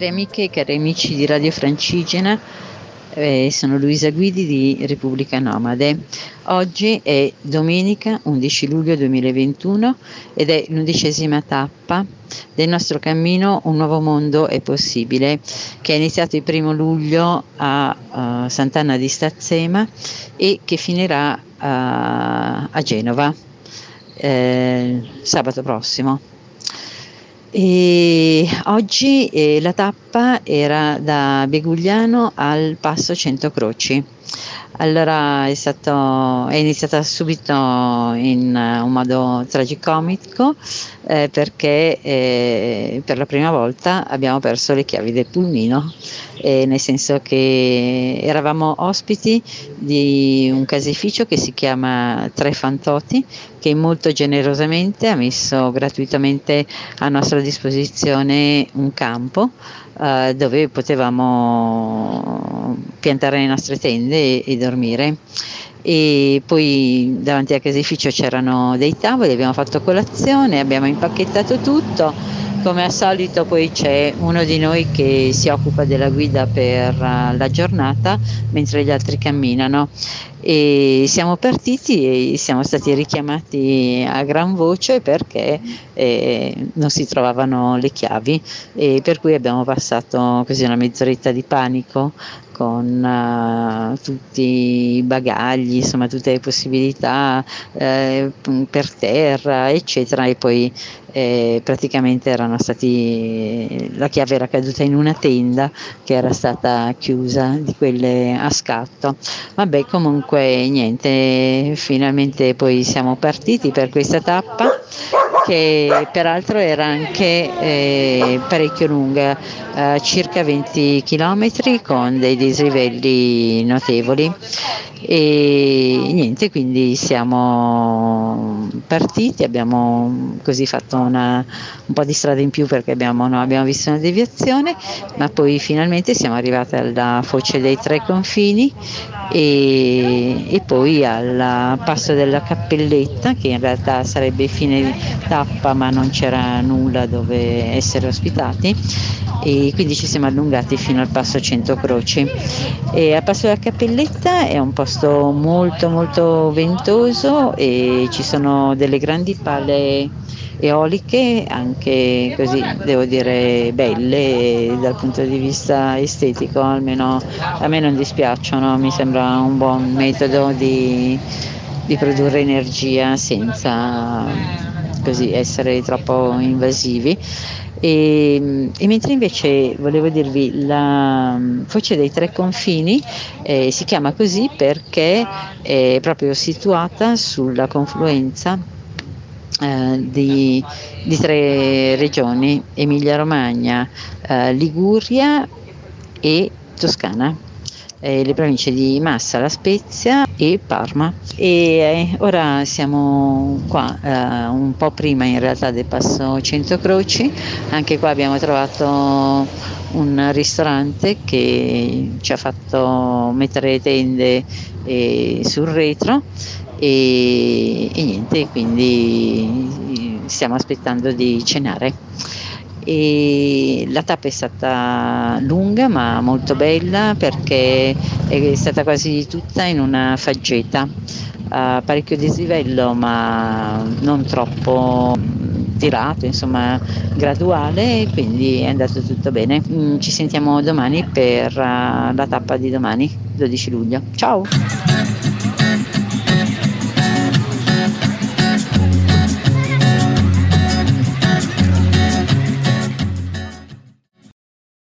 Cari amiche e cari amici di Radio Francigena, eh, sono Luisa Guidi di Repubblica Nomade. Oggi è domenica 11 luglio 2021 ed è l'undicesima tappa del nostro cammino Un nuovo mondo è possibile, che è iniziato il primo luglio a uh, Sant'Anna di Stazzema e che finirà uh, a Genova eh, sabato prossimo. E oggi eh, la tappa era da Begugliano al Passo Cento Croci. Allora è, stato, è iniziata subito in uh, un modo tragicomico eh, perché eh, per la prima volta abbiamo perso le chiavi del pulmino, eh, nel senso che eravamo ospiti di un caseificio che si chiama Tre Fantoti che molto generosamente ha messo gratuitamente a nostra disposizione un campo eh, dove potevamo piantare le nostre tende e, e dormire. E poi davanti al caseificio c'erano dei tavoli, abbiamo fatto colazione, abbiamo impacchettato tutto. Come al solito poi c'è uno di noi che si occupa della guida per uh, la giornata mentre gli altri camminano. E siamo partiti e siamo stati richiamati a gran voce perché eh, non si trovavano le chiavi. E per cui abbiamo passato così una mezz'oretta di panico con uh, tutti i bagagli, insomma tutte le possibilità eh, per terra, eccetera, e poi eh, praticamente erano stati, la chiave era caduta in una tenda che era stata chiusa di quelle a scatto. Vabbè, comunque niente, finalmente poi siamo partiti per questa tappa che peraltro era anche eh, parecchio lunga, eh, circa 20 km con dei dislivelli notevoli. E niente, quindi siamo partiti, abbiamo così fatto una, un po' di strada in più perché abbiamo, no, abbiamo visto una deviazione, ma poi finalmente siamo arrivati alla foce dei tre confini e, e poi al passo della cappelletta che in realtà sarebbe fine tappa ma non c'era nulla dove essere ospitati e quindi ci siamo allungati fino al passo Cento Croci. E a passo della cappelletta è un posto molto molto ventoso e ci sono delle grandi pale eoliche anche così devo dire belle dal punto di vista estetico almeno a me non dispiacciono mi sembra un buon metodo di, di produrre energia senza così essere troppo invasivi. E, e, mentre invece volevo dirvi la Foce dei Tre Confini eh, si chiama così perché è proprio situata sulla confluenza eh, di, di, tre regioni, Emilia Romagna, eh, Liguria e Toscana eh, le province di Massa, La Spezia e Parma. E eh, ora siamo qua, eh, un po' prima in realtà del passo Cento Croci, anche qua abbiamo trovato un ristorante che ci ha fatto mettere le tende eh, sul retro. E, e niente, quindi stiamo aspettando di cenare e la tappa è stata lunga ma molto bella perché è stata quasi tutta in una faggeta, uh, parecchio dislivello ma non troppo tirato, insomma graduale quindi è andato tutto bene. Mm, ci sentiamo domani per uh, la tappa di domani, 12 luglio. Ciao!